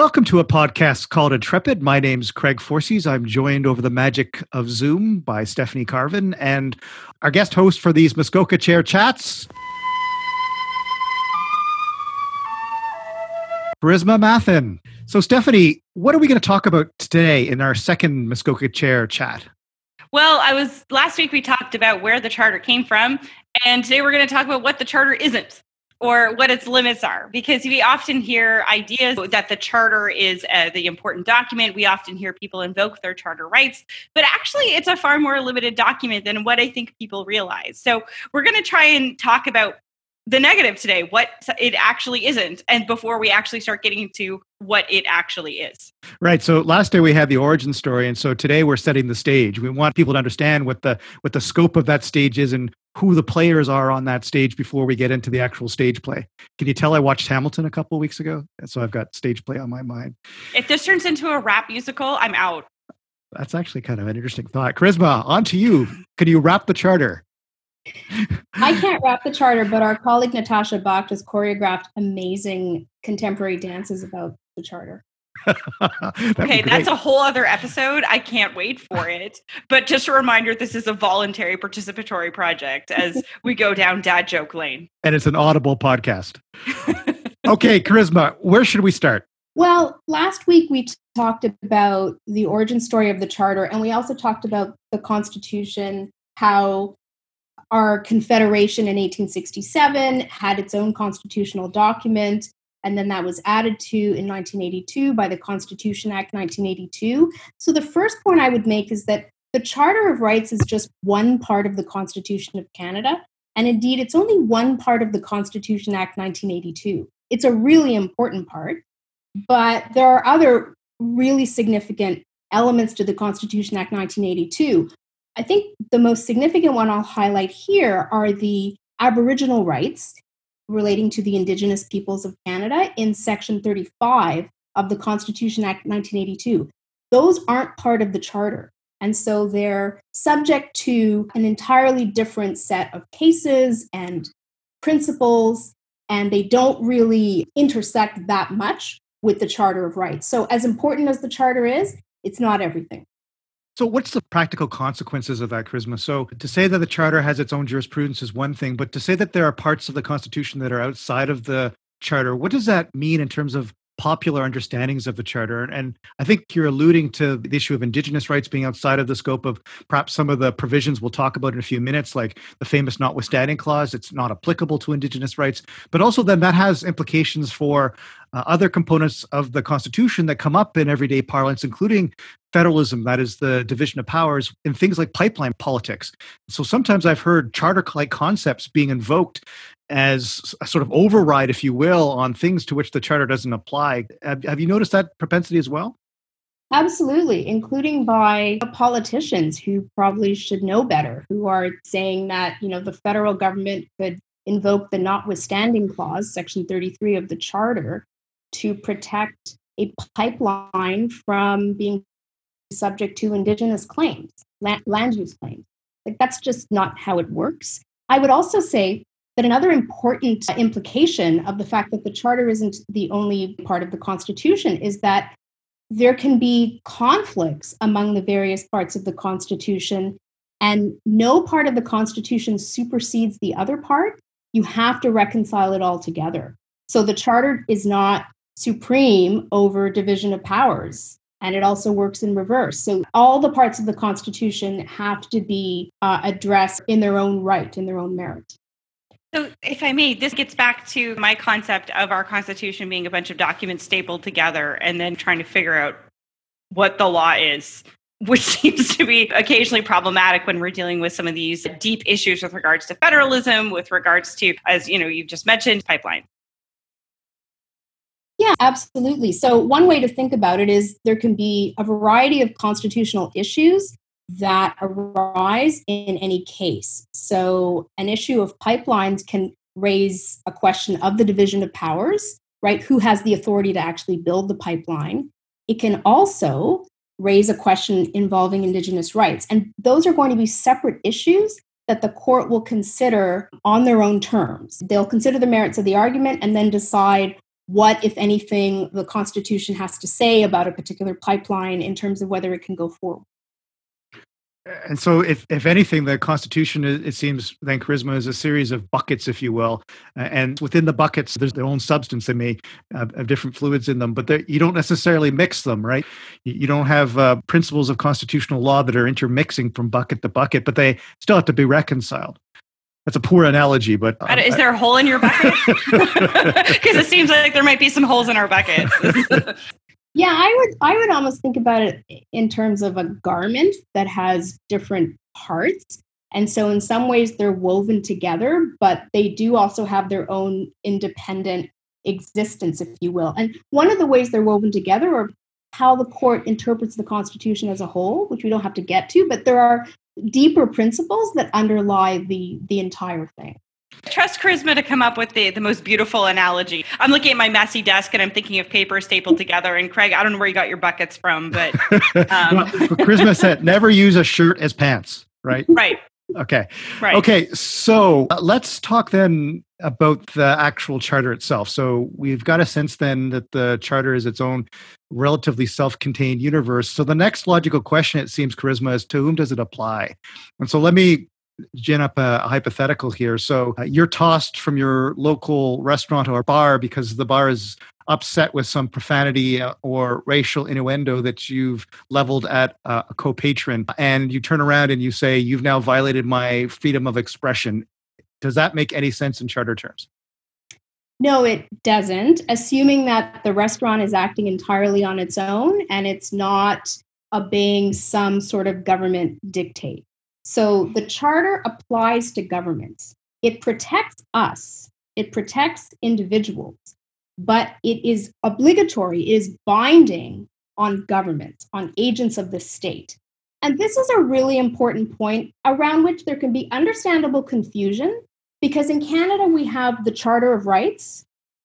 Welcome to a podcast called Intrepid. My name's Craig Forcese. I'm joined over the magic of Zoom by Stephanie Carvin and our guest host for these Muskoka Chair chats, Carissima Mathen. So, Stephanie, what are we going to talk about today in our second Muskoka Chair chat? Well, I was last week we talked about where the charter came from, and today we're going to talk about what the charter isn't or what its limits are because we often hear ideas that the charter is uh, the important document. We often hear people invoke their charter rights but actually it's a far more limited document than what i think people realize. So we're going to try and talk about the negative today what it actually isn't and before we actually start getting into what it actually is. Right so last day we had the origin story and so today we're setting the stage. We want people to understand what the what the scope of that stage is and who the players are on that stage before we get into the actual stage play. Can you tell I watched Hamilton a couple of weeks ago? And so I've got stage play on my mind. If this turns into a rap musical, I'm out. That's actually kind of an interesting thought. Carissima, on to you. Can you rap the charter? I can't rap the charter, but our colleague Natasha Bakht has choreographed amazing contemporary dances about the charter. okay, that's a whole other episode. I can't wait for it. But just a reminder this is a voluntary participatory project as we go down dad joke lane. And it's an audible podcast. okay, Carissima, where should we start? Well, last week we t- talked about the origin story of the charter, and we also talked about the Constitution, how our Confederation in 1867 had its own constitutional document and then that was added to in 1982 by the Constitution Act 1982. So the first point I would make is that the Charter of Rights is just one part of the Constitution of Canada, and indeed it's only one part of the Constitution Act 1982. It's a really important part, but there are other really significant elements to the Constitution Act 1982. I think the most significant one I'll highlight here are the Aboriginal rights relating to the Indigenous peoples of Canada in Section 35 of the Constitution Act 1982. Those aren't part of the Charter. And so they're subject to an entirely different set of cases and principles, and they don't really intersect that much with the Charter of Rights. So, as important as the Charter is, it's not everything. So, what's the practical consequences of that Carissima? So, to say that the charter has its own jurisprudence is one thing, but to say that there are parts of the Constitution that are outside of the charter, what does that mean in terms of popular understandings of the charter and i think you're alluding to the issue of indigenous rights being outside of the scope of perhaps some of the provisions we'll talk about in a few minutes like the famous notwithstanding clause it's not applicable to indigenous rights but also then that has implications for uh, other components of the constitution that come up in everyday parlance including federalism that is the division of powers in things like pipeline politics so sometimes i've heard charter like concepts being invoked as a sort of override, if you will, on things to which the charter doesn't apply. Have, have you noticed that propensity as well? Absolutely, including by politicians who probably should know better, who are saying that you know the federal government could invoke the notwithstanding clause, section 33 of the charter, to protect a pipeline from being subject to indigenous claims, land use claims. Like that's just not how it works. I would also say that another important implication of the fact that the charter isn't the only part of the Constitution is that there can be conflicts among the various parts of the Constitution, and no part of the Constitution supersedes the other part. You have to reconcile it all together. So the charter is not supreme over division of powers. And it also works in reverse. So, all the parts of the Constitution have to be uh, addressed in their own right, in their own merit. So, if I may, this gets back to my concept of our Constitution being a bunch of documents stapled together and then trying to figure out what the law is, which seems to be occasionally problematic when we're dealing with some of these deep issues with regards to federalism, with regards to, as you know, you've just mentioned, pipeline. Yeah, absolutely. So, one way to think about it is there can be a variety of constitutional issues that arise in any case. So, an issue of pipelines can raise a question of the division of powers, right? Who has the authority to actually build the pipeline? It can also raise a question involving Indigenous rights. And those are going to be separate issues that the court will consider on their own terms. They'll consider the merits of the argument and then decide what, if anything, the Constitution has to say about a particular pipeline in terms of whether it can go forward. And so, if, if anything, the Constitution, it seems, then Carissima is a series of buckets, if you will. And within the buckets, there's their own substance. They may have, different fluids in them, but you don't necessarily mix them, right? You don't have uh, principles of constitutional law that are intermixing from bucket to bucket, but they still have to be reconciled. That's a poor analogy, but um, is there a hole in your bucket? Because it seems like there might be some holes in our buckets. yeah, I would I would almost think about it in terms of a garment that has different parts. And so in some ways they're woven together, but they do also have their own independent existence, if you will. And one of the ways they're woven together or how the court interprets the Constitution as a whole, which we don't have to get to, but there are deeper principles that underlie the the entire thing. trust Carissima to come up with the, the most beautiful analogy. I'm looking at my messy desk and I'm thinking of paper stapled together. And Craig, I don't know where you got your buckets from, but um. well, Carissima said never use a shirt as pants, right? Right. Okay. Right. Okay. So uh, let's talk then about the actual charter itself. So we've got a sense then that the charter is its own relatively self-contained universe. So the next logical question, it seems, Carissima is to whom does it apply? And so let me gin up a, hypothetical here. So uh, you're tossed from your local restaurant or bar because the bar is upset with some profanity uh, or racial innuendo that you've leveled at a co-patron. And you turn around and you say you've now violated my freedom of expression. Does that make any sense in charter terms? No it doesn't. Assuming that the restaurant is acting entirely on its own and it's not obeying some sort of government dictate so mm-hmm. the charter applies to governments it protects us it protects individuals but it is obligatory, it is binding on governments, on agents of the state. And this is a really important point around which there can be understandable confusion because in Canada we have the Charter of Rights,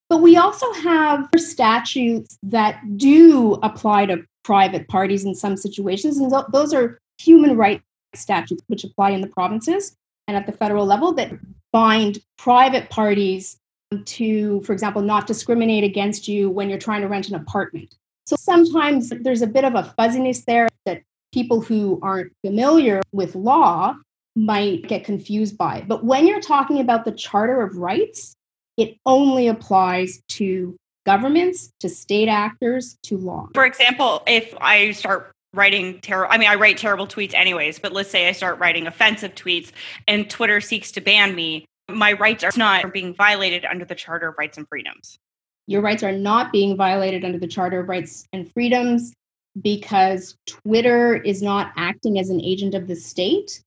but we also have statutes that do apply to private parties in some situations. And those are human rights statutes which apply in the provinces and at the federal level that bind private parties to, for example, not discriminate against you when you're trying to rent an apartment. So sometimes there's a bit of a fuzziness there that people who aren't familiar with law might get confused by. But when you're talking about the Charter of Rights, it only applies to governments, to state actors, to law. For example, if I start writing terrible i mean i write terrible tweets anyways but let's say i start writing offensive tweets and twitter seeks to ban me my rights are not being violated under the Charter of Rights and Freedoms. Your rights are not being violated under the Charter of Rights and Freedoms because Twitter is not acting as an agent of the state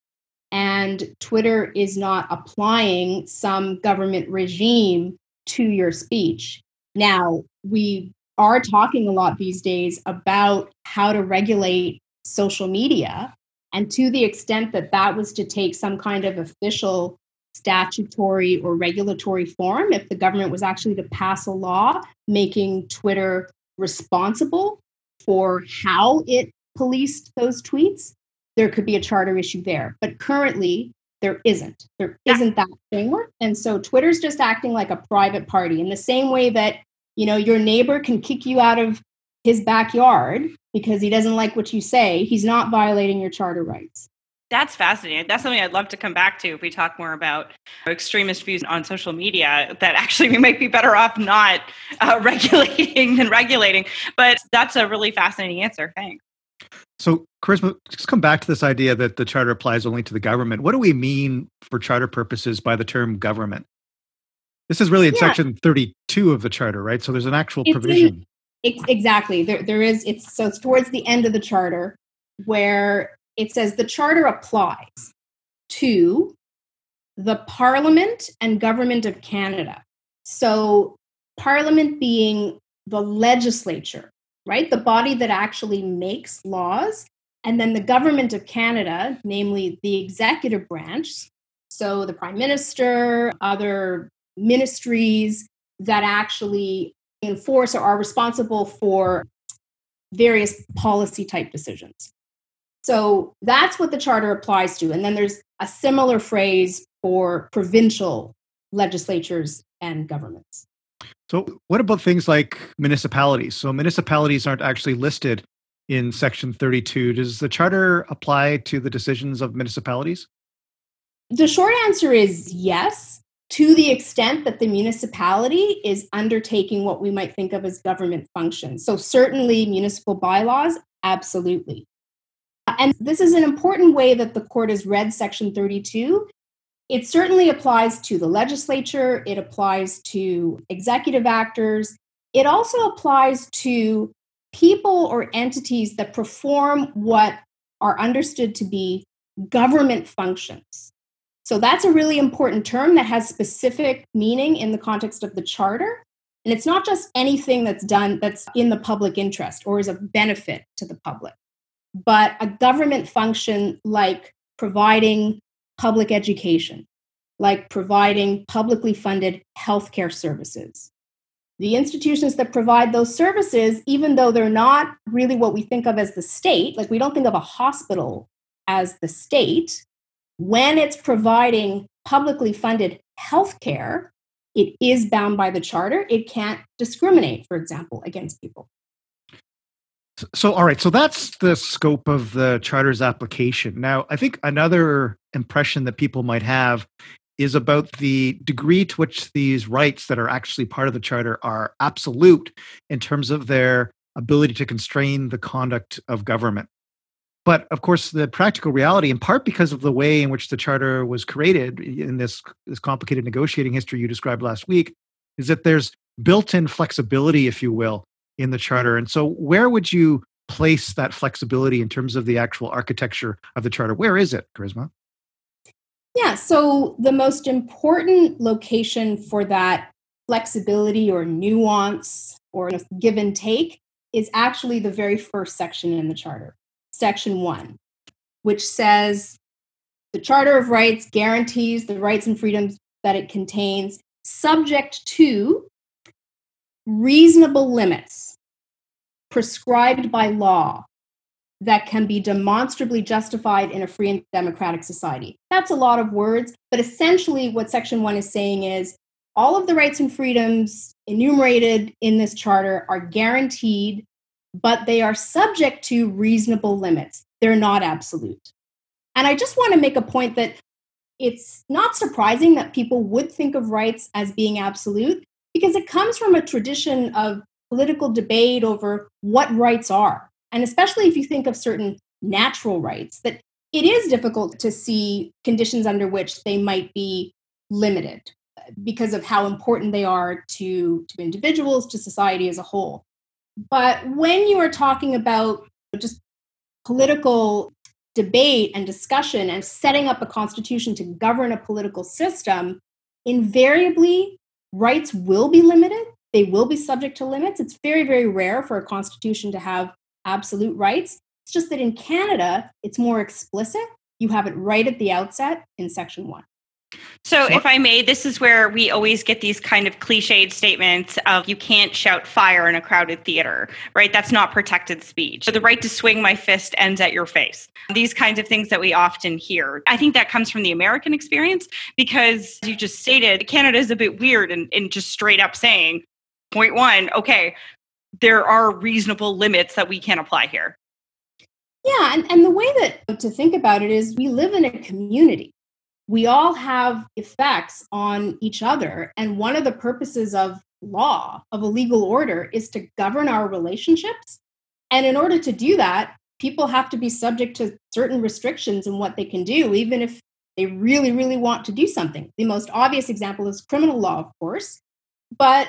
and Twitter is not applying some government regime to your speech. Now, we are talking a lot these days about how to regulate social media. And to the extent that that was to take some kind of official statutory or regulatory form if the government was actually to pass a law making Twitter responsible for how it policed those tweets, there could be a charter issue there. But currently, there isn't. There isn't that framework. And so Twitter's just acting like a private party in the same way that, you know, your neighbor can kick you out of his backyard because he doesn't like what you say. He's not violating your charter rights. That's fascinating. That's something I'd love to come back to if we talk more about extremist views on social media. That actually we might be better off not uh, regulating than regulating. But that's a really fascinating answer. Thanks. So, Carissima, just come back to this idea that the charter applies only to the government. What do we mean for charter purposes by the term government? This is really in yeah. section 32 of the charter, right? So there's an actual it's provision. In, exactly. There, there is. It's so it's towards the end of the charter where it says the charter applies to the Parliament and Government of Canada. So, Parliament being the legislature, right? The body that actually makes laws. And then the Government of Canada, namely the executive branch, so the Prime Minister, other ministries that actually enforce or are responsible for various policy type decisions. So that's what the charter applies to. And then there's a similar phrase for provincial legislatures and governments. So, what about things like municipalities? So, municipalities aren't actually listed in Section 32. Does the Charter apply to the decisions of municipalities? The short answer is yes, to the extent that the municipality is undertaking what we might think of as government functions. So, certainly, municipal bylaws, absolutely. And this is an important way that the court has read Section 32 it certainly applies to the legislature, it applies to executive actors, it also applies to people or entities that perform what are understood to be government functions. So that's a really important term that has specific meaning in the context of the charter. And it's not just anything that's done that's in the public interest or is of benefit to the public, but a government function like providing public education, like providing publicly funded healthcare services. The institutions that provide those services, even though they're not really what we think of as the state, like we don't think of a hospital as the state, when it's providing publicly funded healthcare, it is bound by the charter. It can't discriminate, for example, against people. So, all right. So that's the scope of the charter's application. Now, I think another impression that people might have is about the degree to which these rights that are actually part of the charter are absolute in terms of their ability to constrain the conduct of government. But of course, the practical reality, in part because of the way in which the charter was created in this, this complicated negotiating history you described last week, is that there's built in flexibility, if you will, in the charter. And so, where would you place that flexibility in terms of the actual architecture of the charter? Where is it, Carissima? Yeah, so the most important location for that flexibility or nuance or give and take is actually the very first section in the charter, section one, which says the Charter of Rights guarantees the rights and freedoms that it contains, subject to reasonable limits prescribed by law that can be demonstrably justified in a free and democratic society. That's a lot of words, but essentially what Section 1 is saying is all of the rights and freedoms enumerated in this charter are guaranteed, but they are subject to reasonable limits. They're not absolute. And I just want to make a point that it's not surprising that people would think of rights as being absolute because it comes from a tradition of political debate over what rights are and especially if you think of certain natural rights, that it is difficult to see conditions under which they might be limited uh, because of how important they are to, to individuals, to society as a whole. But when you are talking about just political debate and discussion and setting up a constitution to govern a political system, invariably rights will be limited. They will be subject to limits. It's very, very rare for a constitution to have absolute rights. It's just that in Canada, it's more explicit. You have it right at the outset in section one. So, if I may, this is where we always get these kind of cliched statements of you can't shout fire in a crowded theater, right? That's not protected speech. So the right to swing my fist ends at your face. These kinds of things that we often hear. I think that comes from the American experience because, you just stated, Canada is a bit weird in, in just straight up saying, point one, okay, there are reasonable limits that we can apply here. Yeah, and, and the way that to think about it is we live in a community. We all have effects on each other. And one of the purposes of law, of a legal order, is to govern our relationships. And in order to do that, people have to be subject to certain restrictions in what they can do, even if they really, really want to do something. The most obvious example is criminal law, of course. But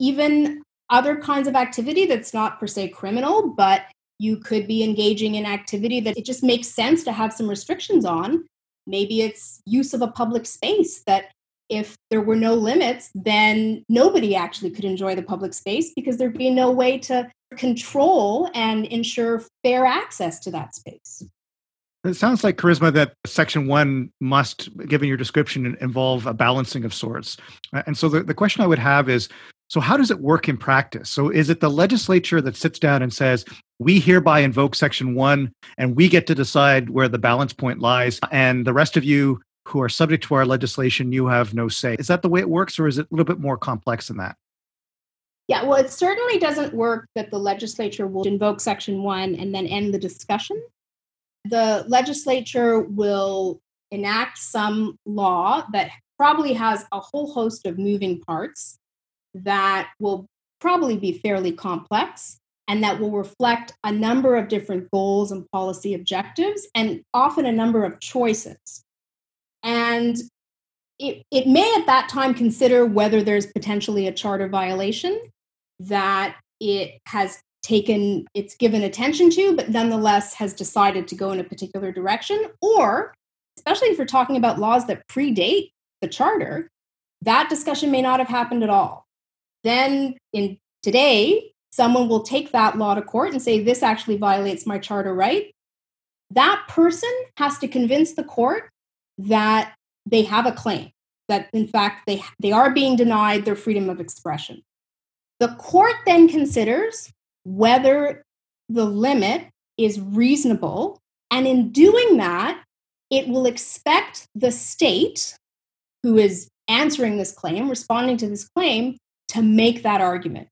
even other kinds of activity that's not per se criminal, but you could be engaging in activity that it just makes sense to have some restrictions on. Maybe it's use of a public space that if there were no limits, then nobody actually could enjoy the public space because there'd be no way to control and ensure fair access to that space. It sounds like Carissima that section one must, given your description, involve a balancing of sorts. And so the, the question I would have is so, how does it work in practice? So, is it the legislature that sits down and says, we hereby invoke section one and we get to decide where the balance point lies, and the rest of you who are subject to our legislation, you have no say? Is that the way it works, or is it a little bit more complex than that? Yeah, well, it certainly doesn't work that the legislature will invoke Section 1 and then end the discussion. The legislature will enact some law that probably has a whole host of moving parts that will probably be fairly complex and that will reflect a number of different goals and policy objectives and often a number of choices. And it, it may at that time consider whether there's potentially a charter violation that it has taken, it's given attention to, but nonetheless has decided to go in a particular direction. Or, especially if we're talking about laws that predate the charter, that discussion may not have happened at all. Then, in today, someone will take that law to court and say, This actually violates my charter right. That person has to convince the court that they have a claim, that in fact they, they are being denied their freedom of expression. The court then considers whether the limit is reasonable. And in doing that, it will expect the state who is answering this claim, responding to this claim, to make that argument.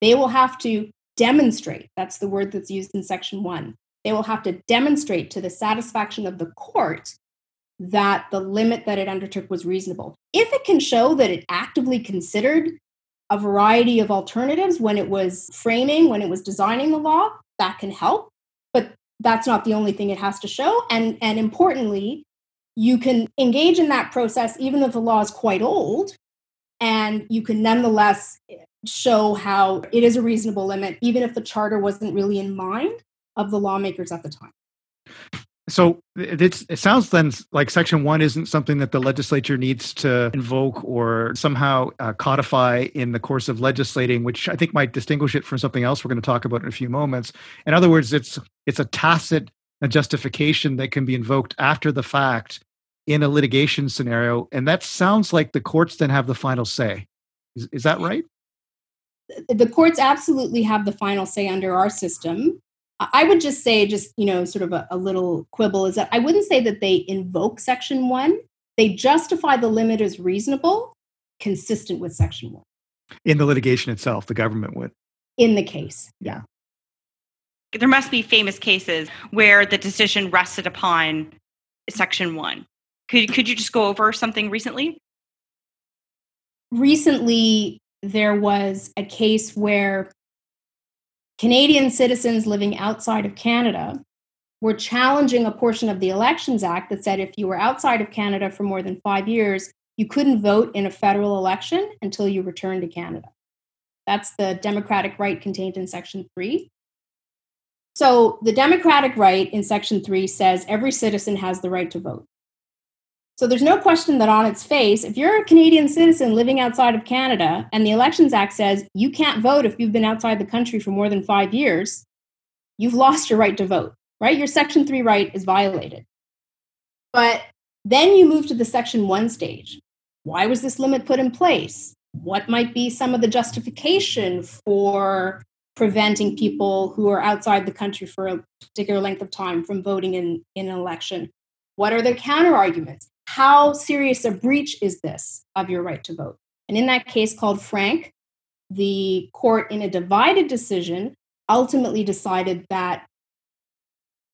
They will have to demonstrate that's the word that's used in section one. They will have to demonstrate to the satisfaction of the court that the limit that it undertook was reasonable. If it can show that it actively considered a variety of alternatives when it was framing, when it was designing the law, that can help. But that's not the only thing it has to show. And, and importantly, you can engage in that process even if the law is quite old, and you can nonetheless show how it is a reasonable limit, even if the charter wasn't really in mind of the lawmakers at the time. So it sounds then like Section 1 isn't something that the legislature needs to invoke or somehow uh, codify in the course of legislating, which I think might distinguish it from something else we're going to talk about in a few moments. In other words, it's, it's a tacit justification that can be invoked after the fact in a litigation scenario. And that sounds like the courts then have the final say. Is, is that right? The courts absolutely have the final say under our system. I would just say, just, you know, sort of a, a, little quibble is that I wouldn't say that they invoke Section 1. They justify the limit as reasonable, consistent with Section 1. In the litigation itself, the government would. In the case, yeah. There must be famous cases where the decision rested upon Section 1. Could, could you just go over something recently? Recently, there was a case where Canadian citizens living outside of Canada were challenging a portion of the Elections Act that said if you were outside of Canada for more than five years, you couldn't vote in a federal election until you returned to Canada. That's the democratic right contained in Section 3. So, the democratic right in Section 3 says every citizen has the right to vote. So there's no question that on its face, if you're a Canadian citizen living outside of Canada and the Elections Act says you can't vote if you've been outside the country for more than five years, you've lost your right to vote, right? Your Section 3 right is violated. But then you move to the Section 1 stage. Why was this limit put in place? What might be some of the justification for preventing people who are outside the country for a particular length of time from voting in, in an election? What are the counter arguments? How serious a breach is this of your right to vote? And in that case called Frank, the court, in a divided decision, ultimately decided that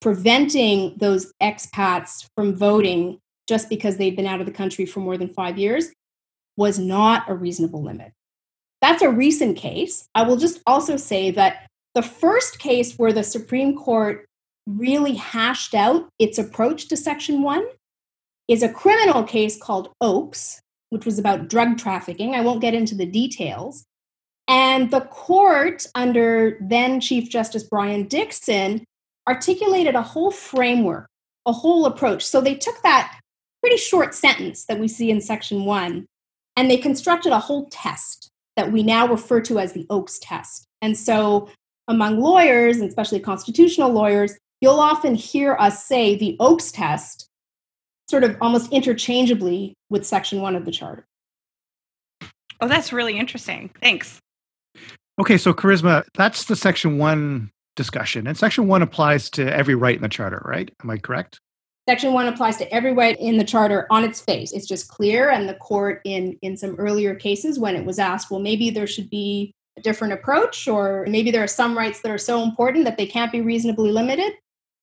preventing those expats from voting just because they've been out of the country for more than five years was not a reasonable limit. That's a recent case. I will just also say that the first case where the Supreme Court really hashed out its approach to Section 1 is a criminal case called Oakes, which was about drug trafficking. I won't get into the details. And the court, under then Chief Justice Brian Dickson, articulated a whole framework, a whole approach. So they took that pretty short sentence that we see in section one and they constructed a whole test that we now refer to as the Oakes test. And so, among lawyers, and especially constitutional lawyers, you'll often hear us say the Oakes test sort of almost interchangeably with Section 1 of the Charter. Oh, that's really interesting. Thanks. Okay, so Carissima, that's the Section 1 discussion. And Section 1 applies to every right in the Charter, right? Am I correct? Section 1 applies to every right in the Charter on its face. It's just clear. And the court, in, in some earlier cases, when it was asked, well, maybe there should be a different approach, or maybe there are some rights that are so important that they can't be reasonably limited.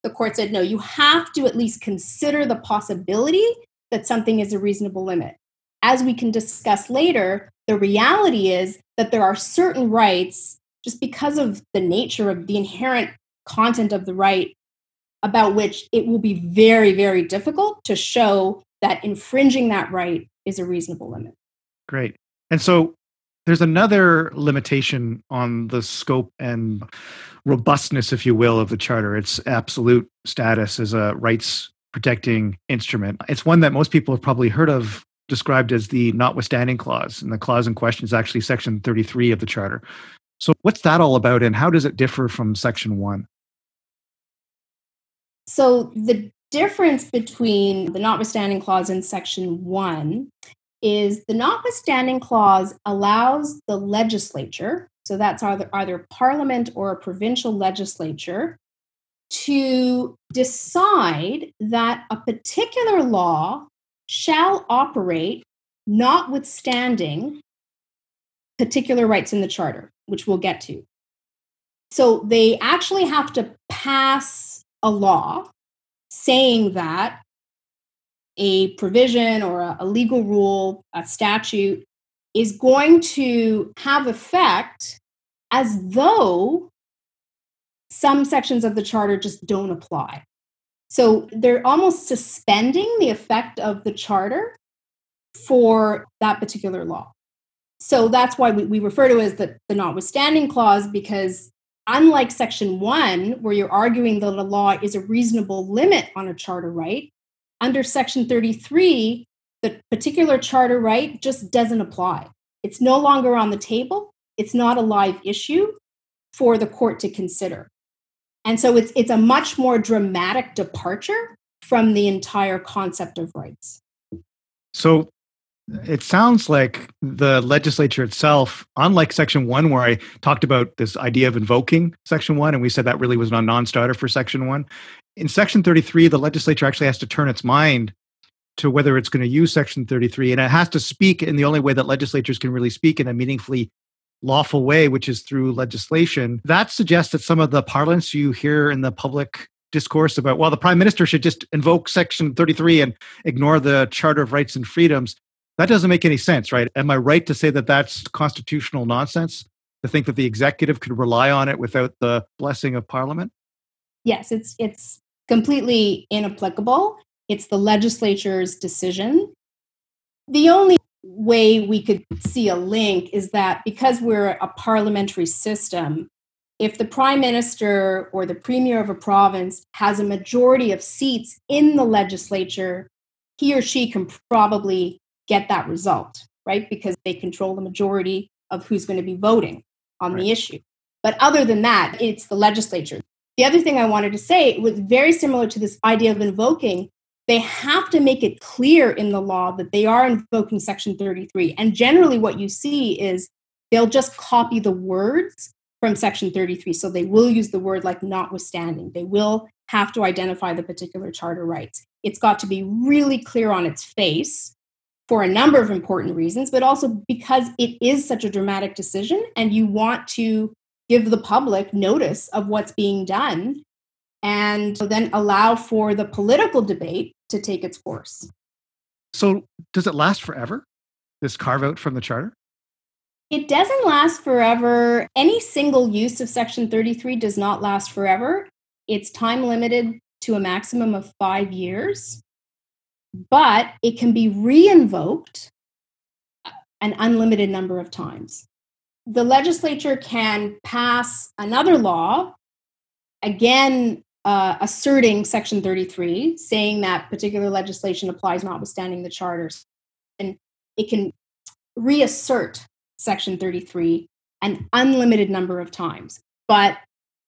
The court said, no, you have to at least consider the possibility that something is a reasonable limit. As we can discuss later, the reality is that there are certain rights, just because of the nature of the inherent content of the right, about which it will be very, very difficult to show that infringing that right is a reasonable limit. Great. And so there's another limitation on the scope and robustness, if you will, of the charter. Its absolute status as a rights protecting instrument. It's one that most people have probably heard of described as the notwithstanding clause. And the clause in question is actually section 33 of the charter. So, what's that all about, and how does it differ from section 1? So, the difference between the notwithstanding clause in section 1 is the notwithstanding clause allows the legislature, so that's either, either parliament or a provincial legislature, to decide that a particular law shall operate notwithstanding particular rights in the charter, which we'll get to. So they actually have to pass a law saying that a provision or a, a legal rule, a statute, is going to have effect as though some sections of the charter just don't apply. So they're almost suspending the effect of the charter for that particular law. So that's why we, we refer to it as the, the notwithstanding clause, because unlike section one, where you're arguing that a law is a reasonable limit on a charter right, under section 33, the particular charter right just doesn't apply. It's no longer on the table. It's not a live issue for the court to consider. And so it's it's a much more dramatic departure from the entire concept of rights. So it sounds like the legislature itself, unlike Section 1, where I talked about this idea of invoking Section 1, and we said that really was a non starter for Section 1, in Section 33, the legislature actually has to turn its mind to whether it's going to use Section 33, and it has to speak in the only way that legislatures can really speak in a meaningfully lawful way, which is through legislation. That suggests that some of the parlance you hear in the public discourse about, well, the prime minister should just invoke Section 33 and ignore the Charter of Rights and Freedoms. That doesn't make any sense, right? Am I right to say that that's constitutional nonsense? To think that the executive could rely on it without the blessing of parliament? Yes, it's it's completely inapplicable. It's the legislature's decision. The only way we could see a link is that because we're a parliamentary system, if the prime minister or the premier of a province has a majority of seats in the legislature, he or she can probably get that result, right? Because they control the majority of who's going to be voting on right. the issue. But other than that, it's the legislature. The other thing I wanted to say was very similar to this idea of invoking they have to make it clear in the law that they are invoking Section 33. And generally, what you see is they'll just copy the words from Section 33. So they will use the word like notwithstanding. They will have to identify the particular charter rights. It's got to be really clear on its face for a number of important reasons, but also because it is such a dramatic decision and you want to give the public notice of what's being done and then allow for the political debate to take its course. So, does it last forever, this carve out from the charter? It doesn't last forever. Any single use of Section 33 does not last forever. It's time limited to a maximum of five years, but it can be reinvoked an unlimited number of times. The legislature can pass another law, again uh, asserting Section 33, saying that particular legislation applies notwithstanding the charters. And it can reassert Section 33 an unlimited number of times. But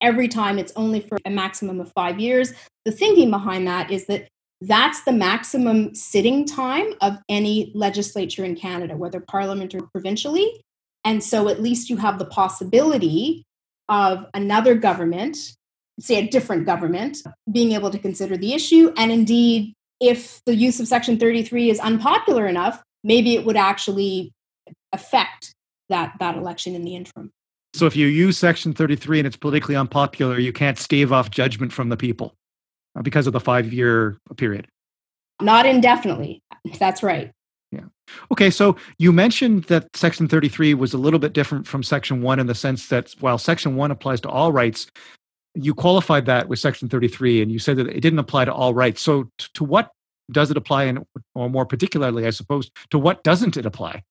every time it's only for a maximum of five years. The thinking behind that is that that's the maximum sitting time of any legislature in Canada, whether parliament or provincially. And so at least you have the possibility of another government say, a different government being able to consider the issue. And indeed, if the use of Section 33 is unpopular enough, maybe it would actually affect that, that election in the interim. So if you use Section 33 and it's politically unpopular, you can't stave off judgment from the people uh, because of the five year period. Not indefinitely. That's right. Yeah. Okay. So you mentioned that Section 33 was a little bit different from Section 1 in the sense that while Section 1 applies to all rights, you qualified that with Section 33 and you said that it didn't apply to all rights. So t- to what does it apply, and, or more particularly, I suppose, to what doesn't it apply?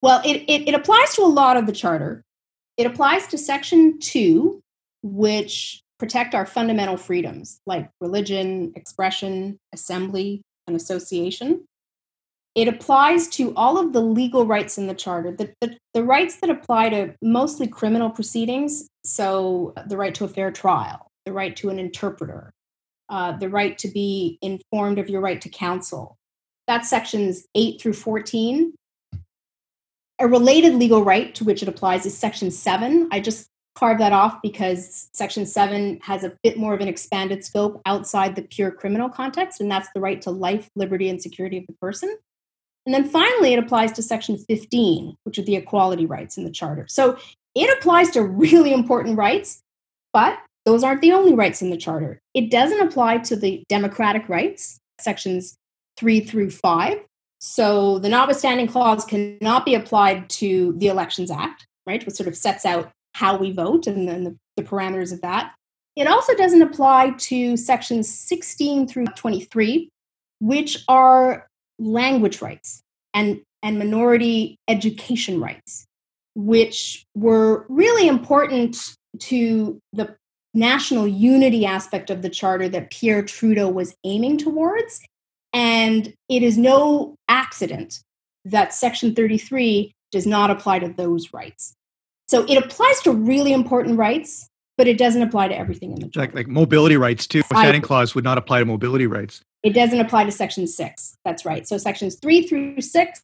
Well, it, it, it applies to a lot of the Charter. It applies to Section 2, which protect our fundamental freedoms like religion, expression, assembly, and association. It applies to all of the legal rights in the Charter, the, the, the, rights that apply to mostly criminal proceedings. So, the right to a fair trial, the right to an interpreter, uh, the right to be informed of your right to counsel. That's sections 8 through 14. A related legal right to which it applies is Section 7. I just carve that off because Section 7 has a bit more of an expanded scope outside the pure criminal context, and that's the right to life, liberty, and security of the person. And then finally, it applies to Section 15, which are the equality rights in the Charter. So it applies to really important rights, but those aren't the only rights in the Charter. It doesn't apply to the democratic rights, sections 3 through 5. So the notwithstanding clause cannot be applied to the Elections Act, right, which sort of sets out how we vote and then the, the parameters of that. It also doesn't apply to sections 16 through 23, which are language rights and, and minority education rights, which were really important to the national unity aspect of the charter that Pierre Trudeau was aiming towards. And it is no accident that Section 33 does not apply to those rights. So it applies to really important rights, but it doesn't apply to everything in the charter. Like, like mobility rights too. Standing clause would not apply to mobility rights. It doesn't apply to section six. That's right. So sections three through six,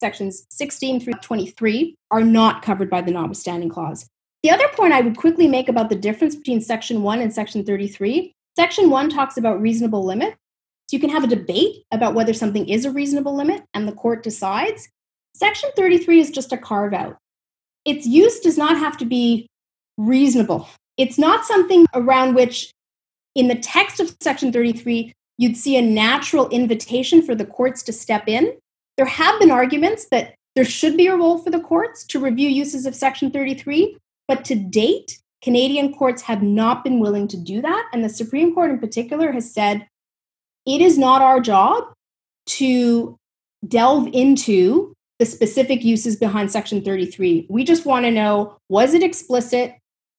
sections 16 through 23 are not covered by the notwithstanding clause. The other point I would quickly make about the difference between section one and section 33 section one talks about reasonable limit. So you can have a debate about whether something is a reasonable limit and the court decides. Section 33 is just a carve out its use does not have to be reasonable. It's not something around which, in the text of Section 33, you'd see a natural invitation for the courts to step in. There have been arguments that there should be a role for the courts to review uses of Section 33, but to date, Canadian courts have not been willing to do that. And the Supreme Court, in particular, has said it is not our job to delve into the specific uses behind Section 33. We just want to know was it explicit?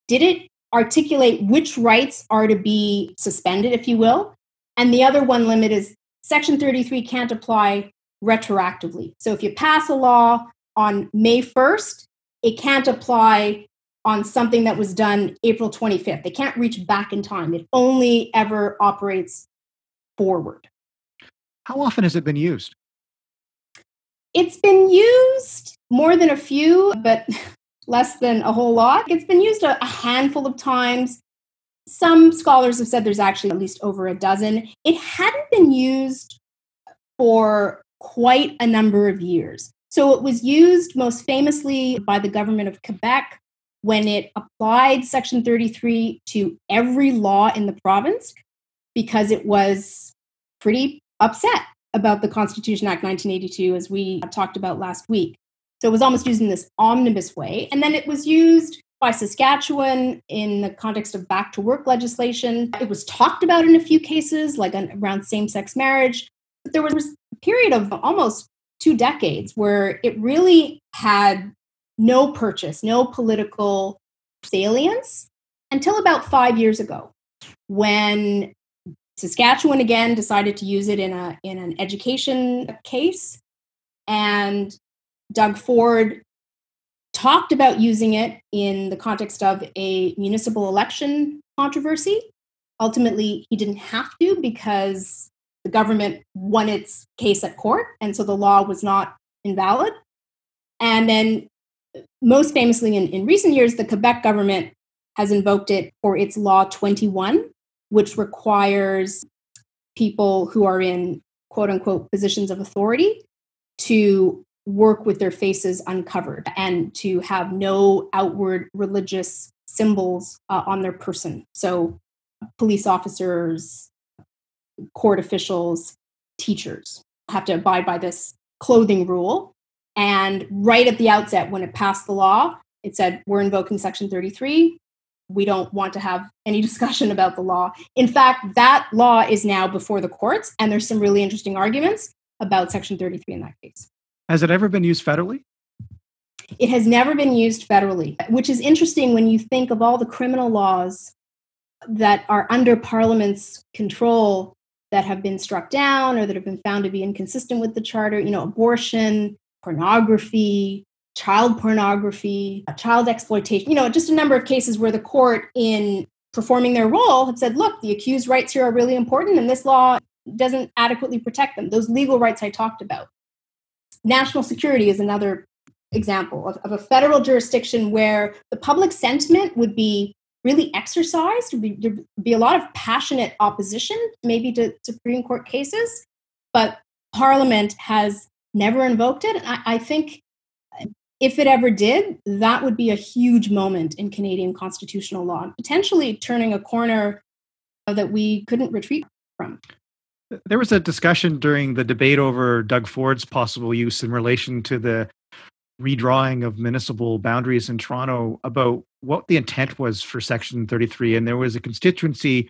Did it articulate which rights are to be suspended, if you will? And the other one limit is Section 33 can't apply retroactively. So if you pass a law on May 1st, it can't apply on something that was done April 25th. It can't reach back in time. It only ever operates forward. How often has it been used? It's been used more than a few, but less than a whole lot. It's been used a, a handful of times. Some scholars have said there's actually at least over a dozen. It hadn't been used for quite a number of years. So it was used most famously by the government of Quebec when it applied Section 33 to every law in the province because it was pretty upset about the Constitution Act 1982, as we talked about last week. So it was almost used in this omnibus way. And then it was used by Saskatchewan in the context of back to work legislation. It was talked about in a few cases, like around same sex marriage. But there was a period of almost two decades where it really had no purchase, no political salience until about five years ago when Saskatchewan again decided to use it in a in an education case, and Doug Ford talked about using it in the context of a municipal election controversy. Ultimately, he didn't have to because the government won its case at court, and so the law was not invalid. And then, most famously, in, in recent years, the Quebec government has invoked it for its Law 21, which requires people who are in quote unquote positions of authority to work with their faces uncovered and to have no outward religious symbols uh, on their person. So, police officers, court officials, teachers have to abide by this clothing rule. And right at the outset, when it passed the law, it said, We're invoking Section 33. We don't want to have any discussion about the law. In fact, that law is now before the courts, and there's some really interesting arguments about Section 33 in that case. Has it ever been used federally? It has never been used federally, which is interesting when you think of all the criminal laws that are under Parliament's control that have been struck down or that have been found to be inconsistent with the Charter. You know, abortion, pornography, child pornography, child exploitation, you know, just a number of cases where the court, in performing their role, have said, look, the accused rights here are really important and this law doesn't adequately protect them. Those legal rights I talked about. National security is another example of, of a federal jurisdiction where the public sentiment would be really exercised. There'd be, a lot of passionate opposition, maybe to Supreme Court cases, but Parliament has never invoked it. I, I think if it ever did, that would be a huge moment in Canadian constitutional law, potentially turning a corner that we couldn't retreat from. There was a discussion during the debate over Doug Ford's possible use in relation to the redrawing of municipal boundaries in Toronto about what the intent was for Section 33. And there was a constituency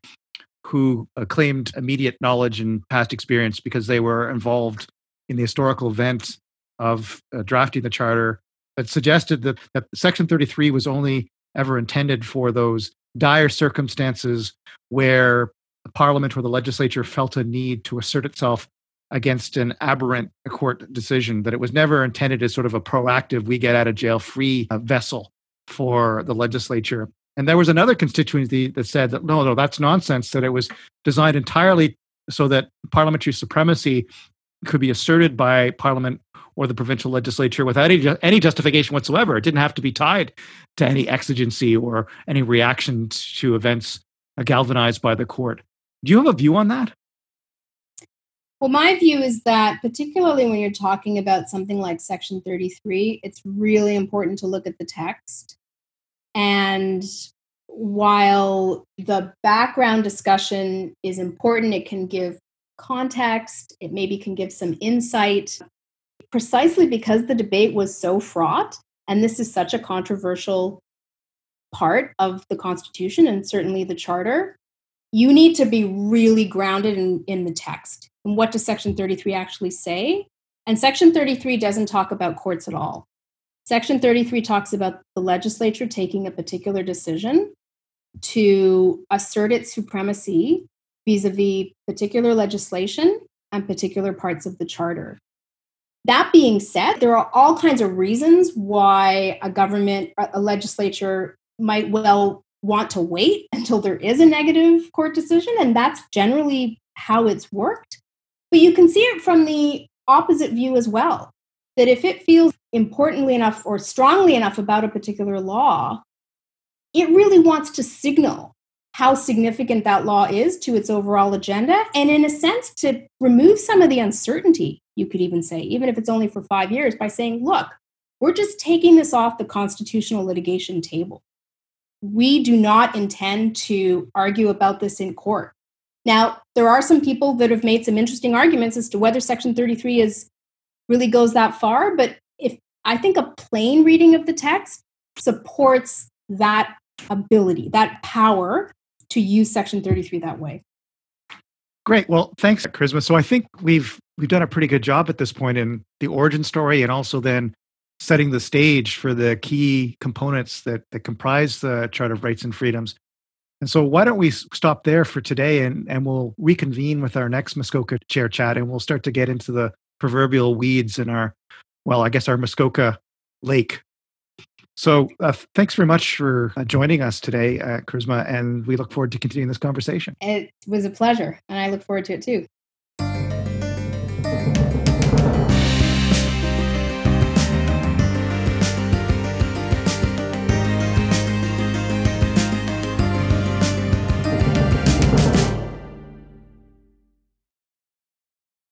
who claimed immediate knowledge and past experience because they were involved in the historical event of uh, drafting the charter that suggested that, that Section 33 was only ever intended for those dire circumstances where the parliament or the legislature felt a need to assert itself against an aberrant court decision, that it was never intended as sort of a proactive, we get out of jail free uh, vessel for the legislature. And there was another constituency that said that no, no, that's nonsense, that it was designed entirely so that parliamentary supremacy could be asserted by parliament or the provincial legislature without any, any justification whatsoever. It didn't have to be tied to any exigency or any reaction to events galvanized by the court. Do you have a view on that? Well, my view is that, particularly when you're talking about something like Section 33, it's really important to look at the text. And while the background discussion is important, it can give context, it maybe can give some insight. Precisely because the debate was so fraught, and this is such a controversial part of the Constitution and certainly the Charter, you need to be really grounded in, in the text and what does Section 33 actually say? And Section 33 doesn't talk about courts at all. Section 33 talks about the legislature taking a particular decision to assert its supremacy vis a vis particular legislation and particular parts of the charter. That being said, there are all kinds of reasons why a government, a legislature might well want to wait until there is a negative court decision, and that's generally how it's worked. But you can see it from the opposite view as well that if it feels importantly enough or strongly enough about a particular law, it really wants to signal how significant that law is to its overall agenda. And in a sense, to remove some of the uncertainty, you could even say, even if it's only for five years, by saying, look, we're just taking this off the constitutional litigation table. We do not intend to argue about this in court. Now, there are some people that have made some interesting arguments as to whether Section 33 is really goes that far, but if I think a plain reading of the text supports that ability, that power to use Section 33 that way. Great. Well, thanks, Carissima. So I think we've we've done a pretty good job at this point in the origin story and also then setting the stage for the key components that, that comprise the Charter of Rights and Freedoms. And so, why don't we stop there for today and, and we'll reconvene with our next Muskoka chair chat and we'll start to get into the proverbial weeds in our, well, I guess our Muskoka lake. So, uh, thanks very much for uh, joining us today, uh, Carissima, and we look forward to continuing this conversation. It was a pleasure, and I look forward to it too.